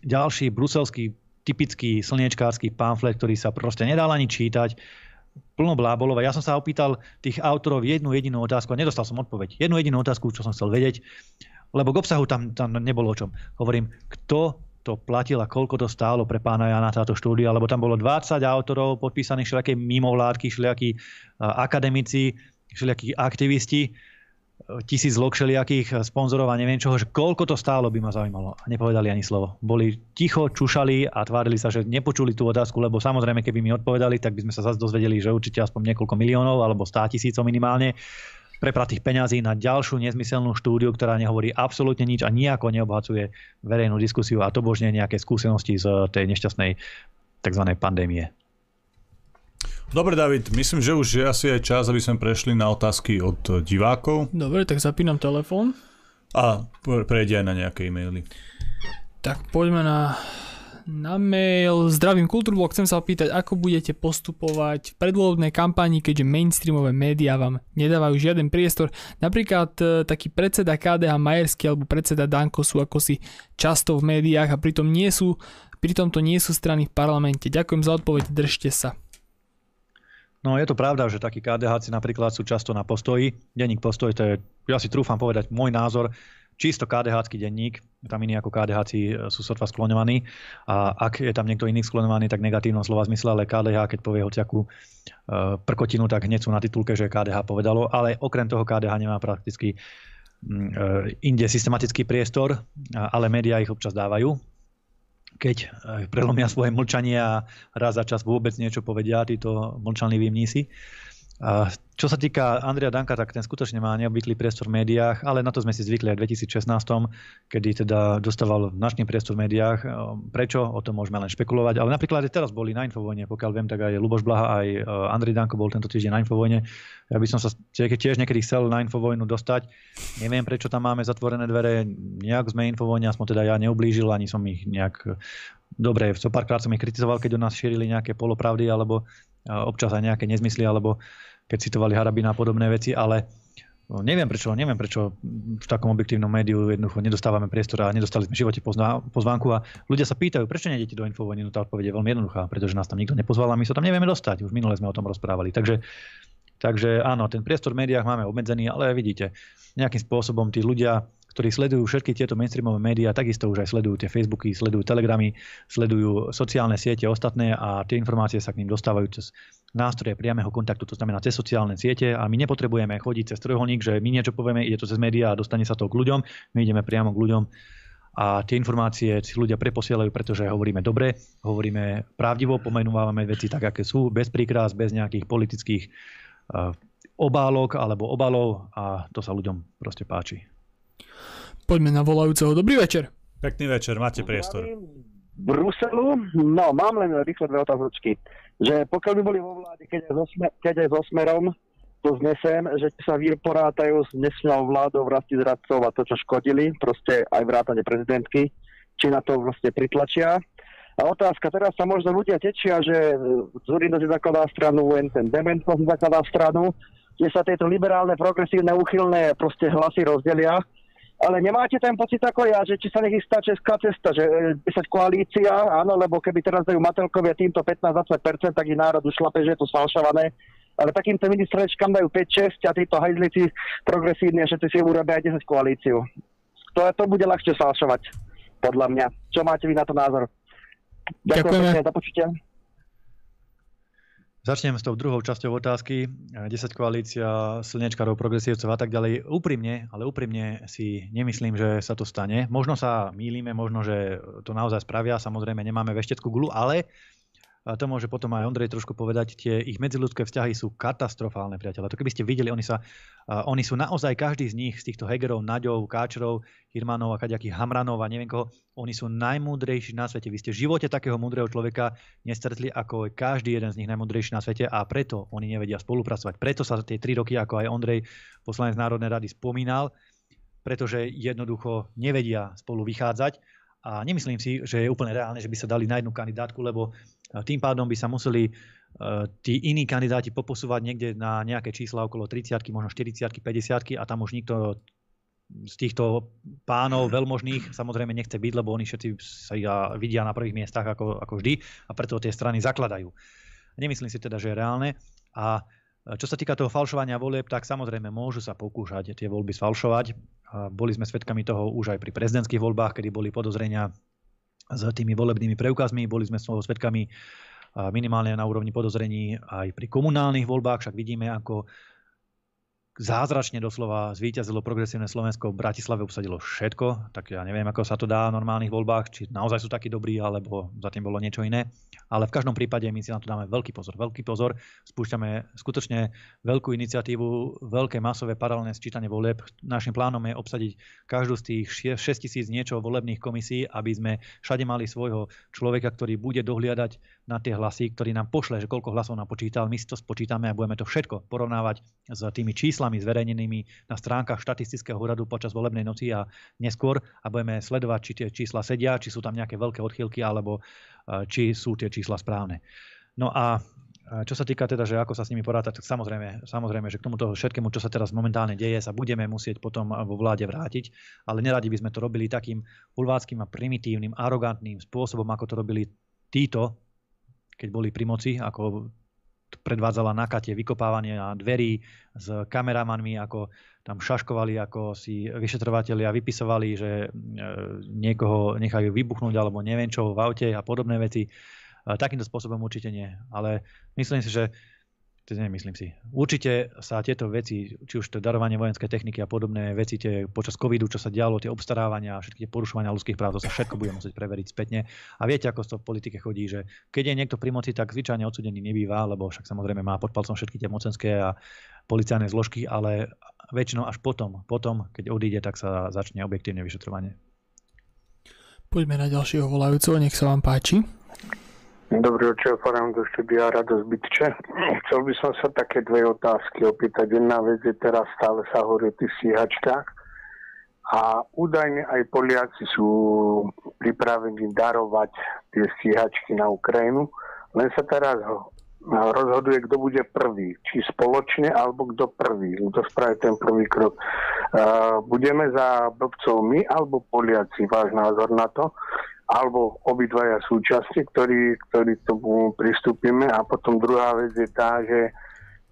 ďalší bruselský typický slniečkársky pamflet, ktorý sa proste nedal ani čítať, plno blábolové. Ja som sa opýtal tých autorov jednu jedinú otázku a nedostal som odpoveď. Jednu jedinú otázku, čo som chcel vedieť, lebo k obsahu tam, tam nebolo o čom. Hovorím, kto to platil a koľko to stálo pre pána Jana táto štúdia, lebo tam bolo 20 autorov podpísaných všelijaké mimovládky, všelijakí akademici, všelijakí aktivisti tisíc lok všelijakých sponzorov a neviem čoho, že koľko to stálo by ma zaujímalo. A nepovedali ani slovo. Boli ticho, čušali a tvárili sa, že nepočuli tú otázku, lebo samozrejme, keby mi odpovedali, tak by sme sa zase dozvedeli, že určite aspoň niekoľko miliónov alebo stá tisícov minimálne prepratých peňazí na ďalšiu nezmyselnú štúdiu, ktorá nehovorí absolútne nič a nejako neobhacuje verejnú diskusiu a to božne nejaké skúsenosti z tej nešťastnej tzv. pandémie. Dobre, David, myslím, že už je asi aj čas, aby sme prešli na otázky od divákov. Dobre, tak zapínam telefón. A prejde aj na nejaké e-maily. Tak poďme na, na mail. Zdravím Kultúrblok, chcem sa opýtať, ako budete postupovať v predvolebnej kampani, keďže mainstreamové médiá vám nedávajú žiaden priestor. Napríklad e, taký predseda KDH Majersky alebo predseda Danko sú ako si často v médiách a pritom nie sú, pritom to nie sú strany v parlamente. Ďakujem za odpoveď, držte sa. No je to pravda, že takí KDH napríklad sú často na postoji. Denník postoj, to je, ja si trúfam povedať, môj názor, čisto KDH denník, tam iní ako KDH sú sotva skloňovaní. A ak je tam niekto iný skloňovaný, tak negatívnom slova zmysle, ale KDH, keď povie hociakú uh, prkotinu, tak hneď sú na titulke, že KDH povedalo, ale okrem toho KDH nemá prakticky uh, inde systematický priestor, ale médiá ich občas dávajú keď eh, prelomia svoje mlčanie a raz za čas vôbec niečo povedia títo mlčanliví mnísi. Čo sa týka Andrea Danka, tak ten skutočne má neobvyklý priestor v médiách, ale na to sme si zvykli aj v 2016, kedy teda dostával značný priestor v médiách. Prečo? O tom môžeme len špekulovať. Ale napríklad aj teraz boli na Infovojne, pokiaľ viem, tak aj Luboš Blaha, aj e, Andrej Danko bol tento týždeň na Infovojne. Ja by som sa tiež niekedy chcel na Infovojnu dostať. Neviem, prečo tam máme zatvorené dvere. Nejak sme Infovojne, aspoň teda ja neublížil, ani som ich nejak dobre, so párkrát som ich kritizoval, keď u nás šírili nejaké polopravdy alebo občas aj nejaké nezmysly, alebo keď citovali Harabina a podobné veci, ale no, neviem prečo, neviem prečo v takom objektívnom médiu jednoducho nedostávame priestor a nedostali sme v živote pozvánku a ľudia sa pýtajú, prečo nejdete do Infovojny, no tá odpoveď je veľmi jednoduchá, pretože nás tam nikto nepozval a my sa tam nevieme dostať. Už minule sme o tom rozprávali. Takže, takže áno, ten priestor v médiách máme obmedzený, ale vidíte, nejakým spôsobom tí ľudia ktorí sledujú všetky tieto mainstreamové médiá, takisto už aj sledujú tie Facebooky, sledujú Telegramy, sledujú sociálne siete ostatné a tie informácie sa k ním dostávajú cez nástroje priameho kontaktu, to znamená cez sociálne siete a my nepotrebujeme chodiť cez trojuholník, že my niečo povieme, ide to cez médiá a dostane sa to k ľuďom, my ideme priamo k ľuďom a tie informácie si ľudia preposielajú, pretože hovoríme dobre, hovoríme pravdivo, pomenúvame veci tak, aké sú, bez príkrás, bez nejakých politických uh, obálok alebo obalov a to sa ľuďom proste páči. Poďme na volajúceho. Dobrý večer. Pekný večer, máte priestor. Bruselu, no mám len rýchle dve otázočky. Že pokiaľ by boli vo vláde, keď aj so, smer, keď aj so smerom, to znesem, že sa vyporátajú s dnešnou vládou vrasti zradcov a to, čo škodili, proste aj vrátane prezidentky, či na to vlastne pritlačia. A otázka, teraz sa možno ľudia tečia, že Zurino si zakladá stranu, ten Demento si zakladá stranu, kde sa tieto liberálne, progresívne, uchylné proste hlasy rozdelia ale nemáte ten pocit ako ja, že či sa nechystá česká cesta, že 10 e, koalícia, áno, lebo keby teraz dajú Matelkovia týmto 15-20%, tak i národ už šlape, že je to falšované. Ale takýmto ministrečkám dajú 5-6 a títo hajzlici progresívne všetci si urobia aj 10 koalíciu. To, to bude ľahšie falšovať. podľa mňa. Čo máte vy na to názor? Ďakujem Ďakujeme. pekne, do počutia. Začnem s tou druhou časťou otázky. 10 koalícia slnečkarov, progresívcov a tak ďalej. Úprimne, ale úprimne si nemyslím, že sa to stane. Možno sa mýlime, možno, že to naozaj spravia. Samozrejme, nemáme vešteckú gulu, ale a to môže potom aj Ondrej trošku povedať, tie ich medziludské vzťahy sú katastrofálne, priateľe. To keby ste videli, oni, sa, uh, oni sú naozaj, každý z nich, z týchto Hegerov, Naďov, Káčerov, Hirmanov a kaďakých Hamranov a neviem koho, oni sú najmúdrejší na svete. Vy ste v živote takého múdreho človeka nestretli ako každý jeden z nich najmúdrejší na svete a preto oni nevedia spolupracovať. Preto sa tie tri roky, ako aj Ondrej, poslanec Národnej rady, spomínal, pretože jednoducho nevedia spolu vychádzať a nemyslím si, že je úplne reálne, že by sa dali na jednu kandidátku, lebo e, tým pádom by sa museli e, tí iní kandidáti poposúvať niekde na nejaké čísla okolo 30 možno 40 50 a tam už nikto z týchto pánov veľmožných samozrejme nechce byť, lebo oni všetci sa vidia na prvých miestach ako, ako vždy a preto tie strany zakladajú. Nemyslím si teda, že je reálne. A čo sa týka toho falšovania volieb, tak samozrejme môžu sa pokúšať tie voľby sfalšovať. Boli sme svedkami toho už aj pri prezidentských voľbách, kedy boli podozrenia s tými volebnými preukazmi. Boli sme svedkami minimálne na úrovni podozrení aj pri komunálnych voľbách, však vidíme, ako zázračne doslova zvíťazilo progresívne Slovensko, v Bratislave obsadilo všetko, tak ja neviem, ako sa to dá v normálnych voľbách, či naozaj sú takí dobrí, alebo za tým bolo niečo iné. Ale v každom prípade my si na to dáme veľký pozor. Veľký pozor, spúšťame skutočne veľkú iniciatívu, veľké masové paralelné sčítanie volieb. Našim plánom je obsadiť každú z tých 6 tisíc niečo volebných komisí, aby sme všade mali svojho človeka, ktorý bude dohliadať na tie hlasy, ktorý nám pošle, že koľko hlasov nám. My si to spočítame a budeme to všetko porovnávať s tými číslami zverejnenými na stránkach štatistického úradu počas volebnej noci a neskôr a budeme sledovať, či tie čísla sedia, či sú tam nejaké veľké odchýlky alebo či sú tie čísla správne. No a čo sa týka teda, že ako sa s nimi porátať, tak samozrejme, samozrejme, že k tomuto všetkému, čo sa teraz momentálne deje, sa budeme musieť potom vo vláde vrátiť, ale neradi by sme to robili takým hulváckým a primitívnym, arogantným spôsobom, ako to robili títo, keď boli pri moci, ako predvádzala na kate vykopávanie na dverí s kameramanmi, ako tam šaškovali, ako si vyšetrovateľia vypisovali, že e, niekoho nechajú vybuchnúť alebo neviem čo v aute a podobné veci. E, takýmto spôsobom určite nie. Ale myslím si, že nemyslím si. Určite sa tieto veci, či už to darovanie vojenskej techniky a podobné veci, tie počas covidu, čo sa dialo, tie obstarávania a všetky tie porušovania ľudských práv, to sa všetko bude musieť preveriť spätne. A viete, ako to v politike chodí, že keď je niekto pri moci, tak zvyčajne odsudený nebýva, lebo však samozrejme má pod palcom všetky tie mocenské a policajné zložky, ale väčšinou až potom, potom, keď odíde, tak sa začne objektívne vyšetrovanie. Poďme na ďalšieho volajúceho, nech sa vám páči. Dobrý večer, farám do štúdia Radosť Bytče. Chcel by som sa také dve otázky opýtať. Jedna vec je teraz stále sa hovorí o tých stíhačkách a údajne aj Poliaci sú pripravení darovať tie stíhačky na Ukrajinu. Len sa teraz rozhoduje, kto bude prvý. Či spoločne, alebo kto prvý. Kto spraví ten prvý krok. Budeme za blbcov my, alebo Poliaci. Váš názor na to? Alebo obidvaja súčasne, ktorí, ktorí k tomu pristúpime. A potom druhá vec je tá, že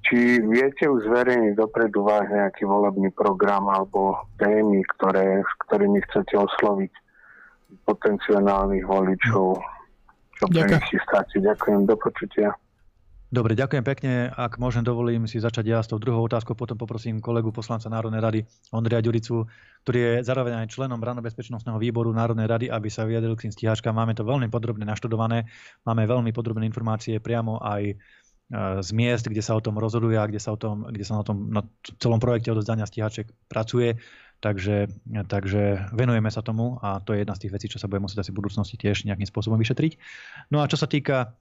či viete už zverejniť dopredu váš nejaký volebný program alebo témy, ktoré, s ktorými chcete osloviť potenciálnych voličov, čo chystáte. Ďakujem, do počutia. Dobre, ďakujem pekne. Ak môžem, dovolím si začať ja s tou druhou otázkou, potom poprosím kolegu poslanca Národnej rady Ondreja Ďuricu, ktorý je zároveň aj členom ranobezpečnostného výboru Národnej rady, aby sa vyjadril k tým stíhačkám. Máme to veľmi podrobne naštudované, máme veľmi podrobné informácie priamo aj e, z miest, kde sa o tom rozhoduje a kde sa, o tom, kde sa na tom na celom projekte odozdania stíhaček pracuje. Takže, takže venujeme sa tomu a to je jedna z tých vecí, čo sa bude musieť asi v budúcnosti tiež nejakým spôsobom vyšetriť. No a čo sa týka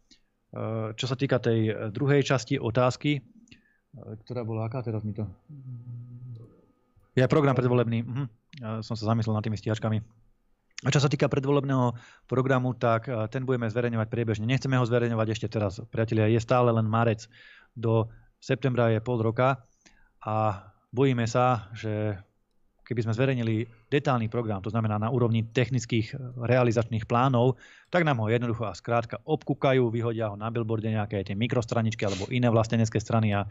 čo sa týka tej eh, druhej časti otázky, eh, ktorá bola aká teraz mi to... Je program predvolebný. Mhm. Ja som sa zamyslel nad tými stíhačkami. A čo sa týka predvolebného programu, tak ten budeme zverejňovať priebežne. Nechceme ho zverejňovať ešte teraz. Priatelia, je stále len marec. Do septembra je pol roka a bojíme sa, že keby sme zverejnili detálny program, to znamená na úrovni technických eh, realizačných plánov, tak nám ho jednoducho a skrátka obkúkajú, vyhodia ho na billboarde nejaké tie mikrostraničky alebo iné vlastenecké strany a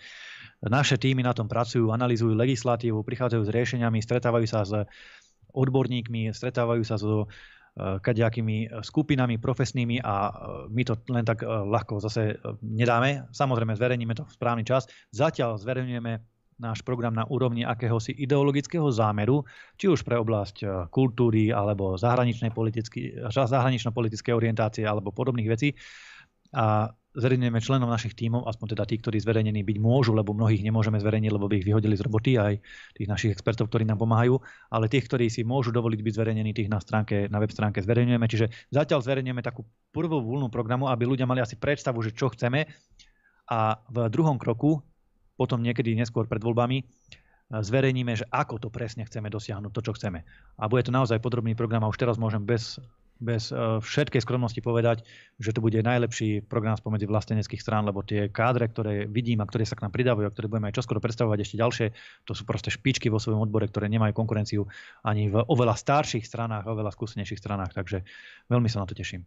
naše týmy na tom pracujú, analizujú legislatívu, prichádzajú s riešeniami, stretávajú sa s odborníkmi, stretávajú sa so kadejakými skupinami profesnými a my to len tak ľahko zase nedáme. Samozrejme, zverejníme to v správny čas. Zatiaľ zverejňujeme náš program na úrovni akéhosi ideologického zámeru, či už pre oblasť kultúry alebo zahranično-politické orientácie alebo podobných vecí. A zverejňujeme členom našich tímov, aspoň teda tí, ktorí zverejnení byť môžu, lebo mnohých nemôžeme zverejniť, lebo by ich vyhodili z roboty, aj tých našich expertov, ktorí nám pomáhajú, ale tých, ktorí si môžu dovoliť byť zverejnení, tých na, stránke, na web stránke zverejňujeme. Čiže zatiaľ zverejňujeme takú prvú voľnú programu, aby ľudia mali asi predstavu, že čo chceme a v druhom kroku, potom niekedy neskôr pred voľbami, zverejníme, že ako to presne chceme dosiahnuť, to, čo chceme. A bude to naozaj podrobný program a už teraz môžem bez bez uh, všetkej skromnosti povedať, že to bude najlepší program spomedzi vlasteneckých strán, lebo tie kádre, ktoré vidím a ktoré sa k nám pridávajú a ktoré budeme aj čoskoro predstavovať ešte ďalšie, to sú proste špičky vo svojom odbore, ktoré nemajú konkurenciu ani v oveľa starších stranách, oveľa skúsenejších stranách, takže veľmi sa na to teším.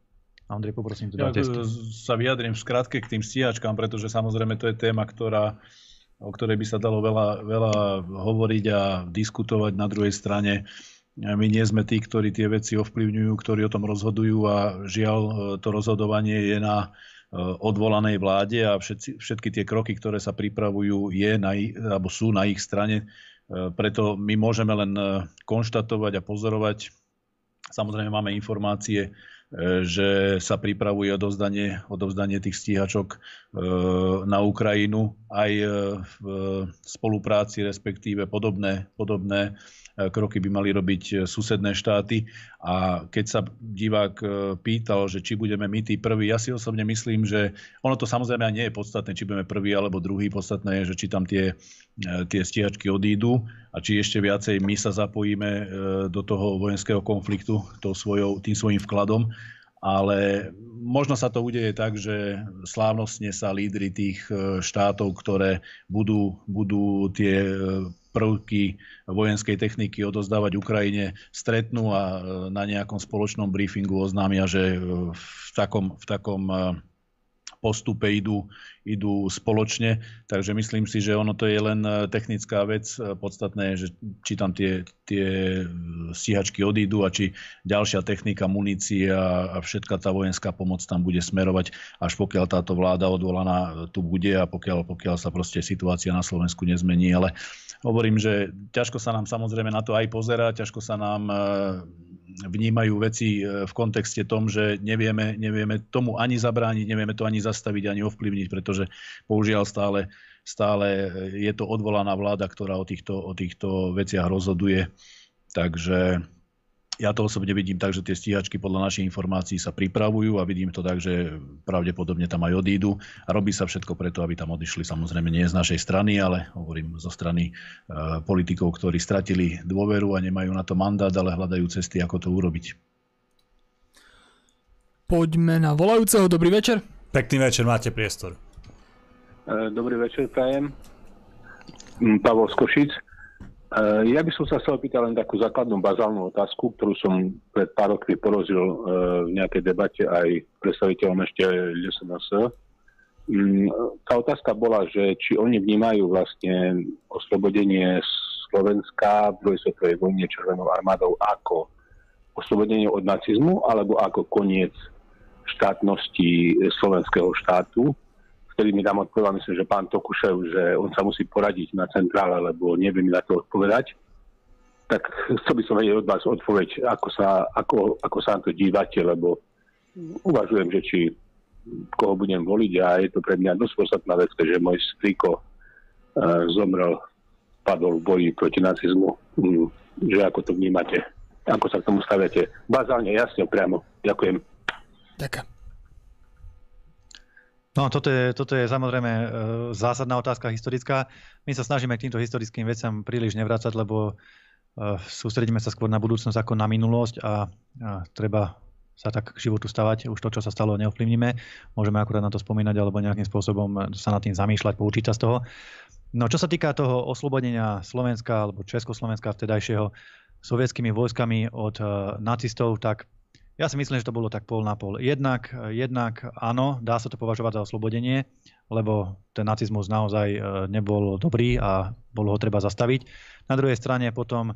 Andrej, poprosím teda ja sa vyjadrím v skratke k tým stíhačkám, pretože samozrejme to je téma, ktorá, o ktorej by sa dalo veľa, veľa hovoriť a diskutovať na druhej strane my nie sme tí, ktorí tie veci ovplyvňujú, ktorí o tom rozhodujú a žiaľ, e, to rozhodovanie je na e, odvolanej vláde a všetci, všetky tie kroky, ktoré sa pripravujú, je na, alebo sú na ich strane. E, preto my môžeme len konštatovať a pozorovať. Samozrejme máme informácie, že sa pripravuje odovzdanie, odovzdanie tých stíhačok na Ukrajinu aj v spolupráci, respektíve podobné, podobné kroky by mali robiť e, susedné štáty. A keď sa divák e, pýtal, že či budeme my tí prví, ja si osobne myslím, že ono to samozrejme nie je podstatné, či budeme prvý alebo druhý. Podstatné je, že či tam tie, e, tie stíhačky odídu a či ešte viacej my sa zapojíme do toho vojenského konfliktu svojou, tým svojim vkladom ale možno sa to udeje tak, že slávnostne sa lídry tých štátov, ktoré budú, budú tie prvky vojenskej techniky odozdávať Ukrajine, stretnú a e, na nejakom spoločnom briefingu oznámia, že e, v takom, v takom e, postupe idú, idú spoločne. Takže myslím si, že ono to je len technická vec. Podstatné je, že či tam tie, tie stíhačky odídu a či ďalšia technika, munícia a všetka tá vojenská pomoc tam bude smerovať, až pokiaľ táto vláda odvolaná tu bude a pokiaľ, pokiaľ sa proste situácia na Slovensku nezmení. Ale hovorím, že ťažko sa nám samozrejme na to aj pozerá, ťažko sa nám vnímajú veci v kontexte tom, že nevieme, nevieme tomu ani zabrániť, nevieme to ani zastaviť, ani ovplyvniť, pretože použiaľ stále, stále je to odvolaná vláda, ktorá o týchto, o týchto veciach rozhoduje. Takže ja to osobne vidím tak, že tie stíhačky podľa našich informácií sa pripravujú a vidím to tak, že pravdepodobne tam aj odídu a robí sa všetko preto, aby tam odišli. Samozrejme nie z našej strany, ale hovorím zo strany uh, politikov, ktorí stratili dôveru a nemajú na to mandát, ale hľadajú cesty, ako to urobiť. Poďme na volajúceho. Dobrý večer. Pekný večer, máte priestor. E, dobrý večer, prajem. Pavol Skošic. Eh, ja by som sa chcel pýtať len takú základnú bazálnu otázku, ktorú som pred pár rokmi porozil eh, v nejakej debate aj predstaviteľom ešte LSNS. Mm, tá otázka bola, že či oni vnímajú vlastne oslobodenie Slovenska v druhej svetovej vojne Červenou armádou ako oslobodenie od nacizmu alebo ako koniec štátnosti slovenského štátu vtedy mi tam odpovedal, myslím, že pán Tokušev, že on sa musí poradiť na centrále, lebo nevie mi na to odpovedať. Tak chcel by som vedieť od vás odpoveď, ako sa, ako, ako sa na to dívate, lebo uvažujem, že či koho budem voliť a je to pre mňa dosť podstatná vec, že môj striko uh, zomrel, padol v boji proti nacizmu. Um, že ako to vnímate, ako sa k tomu staviate. Bazálne, jasne, priamo. Ďakujem. Ďakujem. No, toto je, toto je samozrejme e, zásadná otázka historická. My sa snažíme k týmto historickým veciam príliš nevrácať, lebo e, sústredíme sa skôr na budúcnosť ako na minulosť a, a treba sa tak k životu stavať. Už to, čo sa stalo, neovplyvníme. Môžeme akurát na to spomínať alebo nejakým spôsobom sa nad tým zamýšľať, poučiť sa z toho. No čo sa týka toho oslobodenia Slovenska alebo Československa vtedajšieho sovietskými vojskami od uh, nacistov, tak ja si myslím, že to bolo tak pol na pol. Jednak, jednak áno, dá sa to považovať za oslobodenie, lebo ten nacizmus naozaj e, nebol dobrý a bolo ho treba zastaviť. Na druhej strane potom e,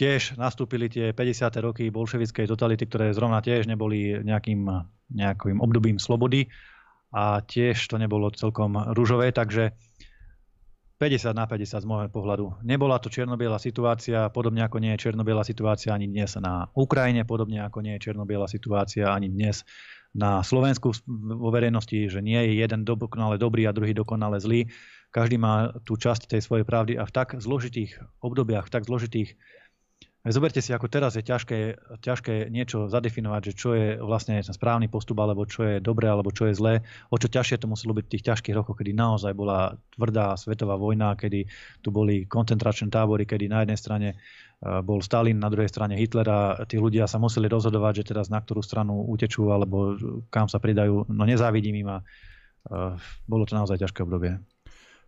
tiež nastúpili tie 50. roky bolševickej totality, ktoré zrovna tiež neboli nejakým, nejakým obdobím slobody a tiež to nebolo celkom rúžové, takže 50 na 50 z môjho pohľadu. Nebola to černobiela situácia, podobne ako nie je černobiela situácia ani dnes na Ukrajine, podobne ako nie je černobiela situácia ani dnes na Slovensku vo verejnosti, že nie je jeden dokonale dobrý a druhý dokonale zlý. Každý má tú časť tej svojej pravdy a v tak zložitých obdobiach, v tak zložitých Zoberte si, ako teraz je ťažké, ťažké niečo zadefinovať, že čo je vlastne ten správny postup, alebo čo je dobré, alebo čo je zlé. O čo ťažšie to muselo byť v tých ťažkých rokoch, kedy naozaj bola tvrdá svetová vojna, kedy tu boli koncentračné tábory, kedy na jednej strane e, bol Stalin, na druhej strane Hitler a tí ľudia sa museli rozhodovať, že teraz na ktorú stranu utečú alebo kam sa pridajú. No nezávidím im a e, bolo to naozaj ťažké obdobie.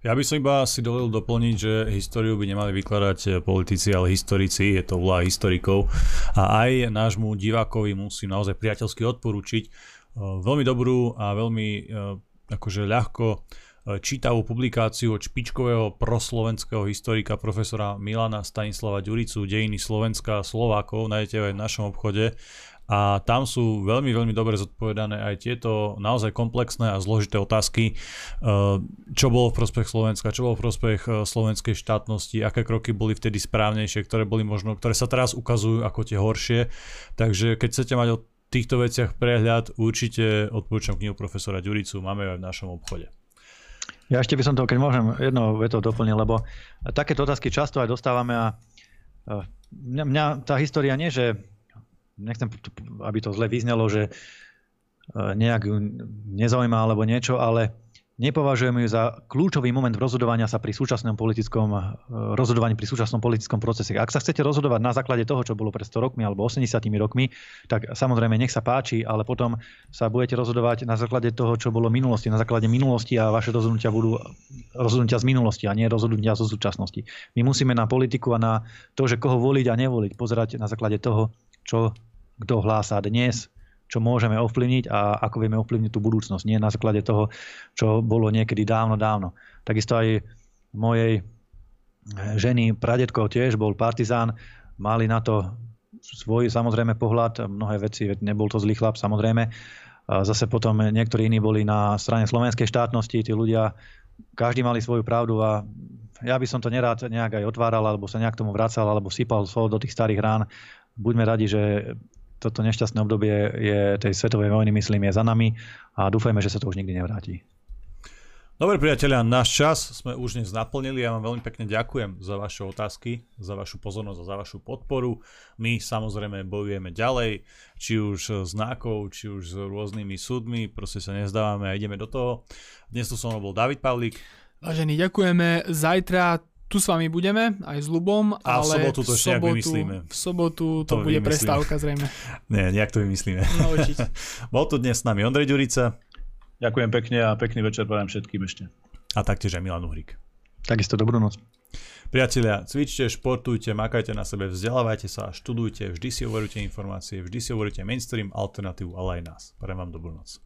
Ja by som iba si dovolil doplniť, že históriu by nemali vykladať eh, politici, ale historici, je to úloha historikov. A aj nášmu divákovi musím naozaj priateľsky odporúčiť eh, veľmi dobrú a veľmi eh, akože ľahko čítavú publikáciu od špičkového proslovenského historika profesora Milana Stanislava Ďuricu Dejiny Slovenska a Slovákov, nájdete aj v našom obchode a tam sú veľmi, veľmi dobre zodpovedané aj tieto naozaj komplexné a zložité otázky, eh, čo bolo v prospech Slovenska, čo bolo v prospech eh, slovenskej štátnosti, aké kroky boli vtedy správnejšie, ktoré boli možno, ktoré sa teraz ukazujú ako tie horšie. Takže keď chcete mať o týchto veciach prehľad, určite odporúčam knihu profesora Ďuricu, máme ju aj v našom obchode. Ja ešte by som to, keď môžem, jedno veto doplnil, lebo takéto otázky často aj dostávame a mňa, mňa tá história nie, že nechcem, aby to zle vyznelo, že e, nejak ju nezaujíma alebo niečo, ale nepovažujem ju za kľúčový moment v rozhodovaní sa pri súčasnom politickom e, rozhodovaní pri súčasnom politickom procese. Ak sa chcete rozhodovať na základe toho, čo bolo pred 100 rokmi alebo 80 rokmi, tak samozrejme nech sa páči, ale potom sa budete rozhodovať na základe toho, čo bolo minulosti, na základe minulosti a vaše rozhodnutia budú rozhodnutia z minulosti a nie rozhodnutia zo súčasnosti. My musíme na politiku a na to, že koho voliť a nevoliť, pozerať na základe toho, čo kto hlása dnes, čo môžeme ovplyvniť a ako vieme ovplyvniť tú budúcnosť. Nie na základe toho, čo bolo niekedy dávno, dávno. Takisto aj mojej ženy, pradetko tiež bol partizán, mali na to svoj samozrejme pohľad, mnohé veci, nebol to zlý chlap samozrejme. Zase potom niektorí iní boli na strane slovenskej štátnosti, tí ľudia, každý mali svoju pravdu a ja by som to nerád nejak aj otváral, alebo sa nejak tomu vracal, alebo sypal sol do tých starých rán buďme radi, že toto nešťastné obdobie je, tej svetovej vojny, myslím, je za nami a dúfajme, že sa to už nikdy nevráti. Dobre priatelia, náš čas sme už dnes naplnili. Ja vám veľmi pekne ďakujem za vaše otázky, za vašu pozornosť a za vašu podporu. My samozrejme bojujeme ďalej, či už s nákov, či už s rôznymi súdmi, proste sa nezdávame a ideme do toho. Dnes tu som bol David Pavlík. Vážení, ďakujeme. Zajtra tu s vami budeme, aj s Lubom, a ale v sobotu to ešte sobotu, vymyslíme. V sobotu to, to bude vymyslíme. prestávka zrejme. Nie, nejak to vymyslíme. No určite. Bol tu dnes s nami Ondrej Ďurica. Ďakujem pekne a pekný večer prajem všetkým ešte. A taktiež aj Milan Uhrik. Takisto dobrú noc. Priatelia, cvičte, športujte, makajte na sebe, vzdelávajte sa, študujte, vždy si overujte informácie, vždy si overujte mainstream, alternatívu, ale aj nás. Prajem vám dobrú noc.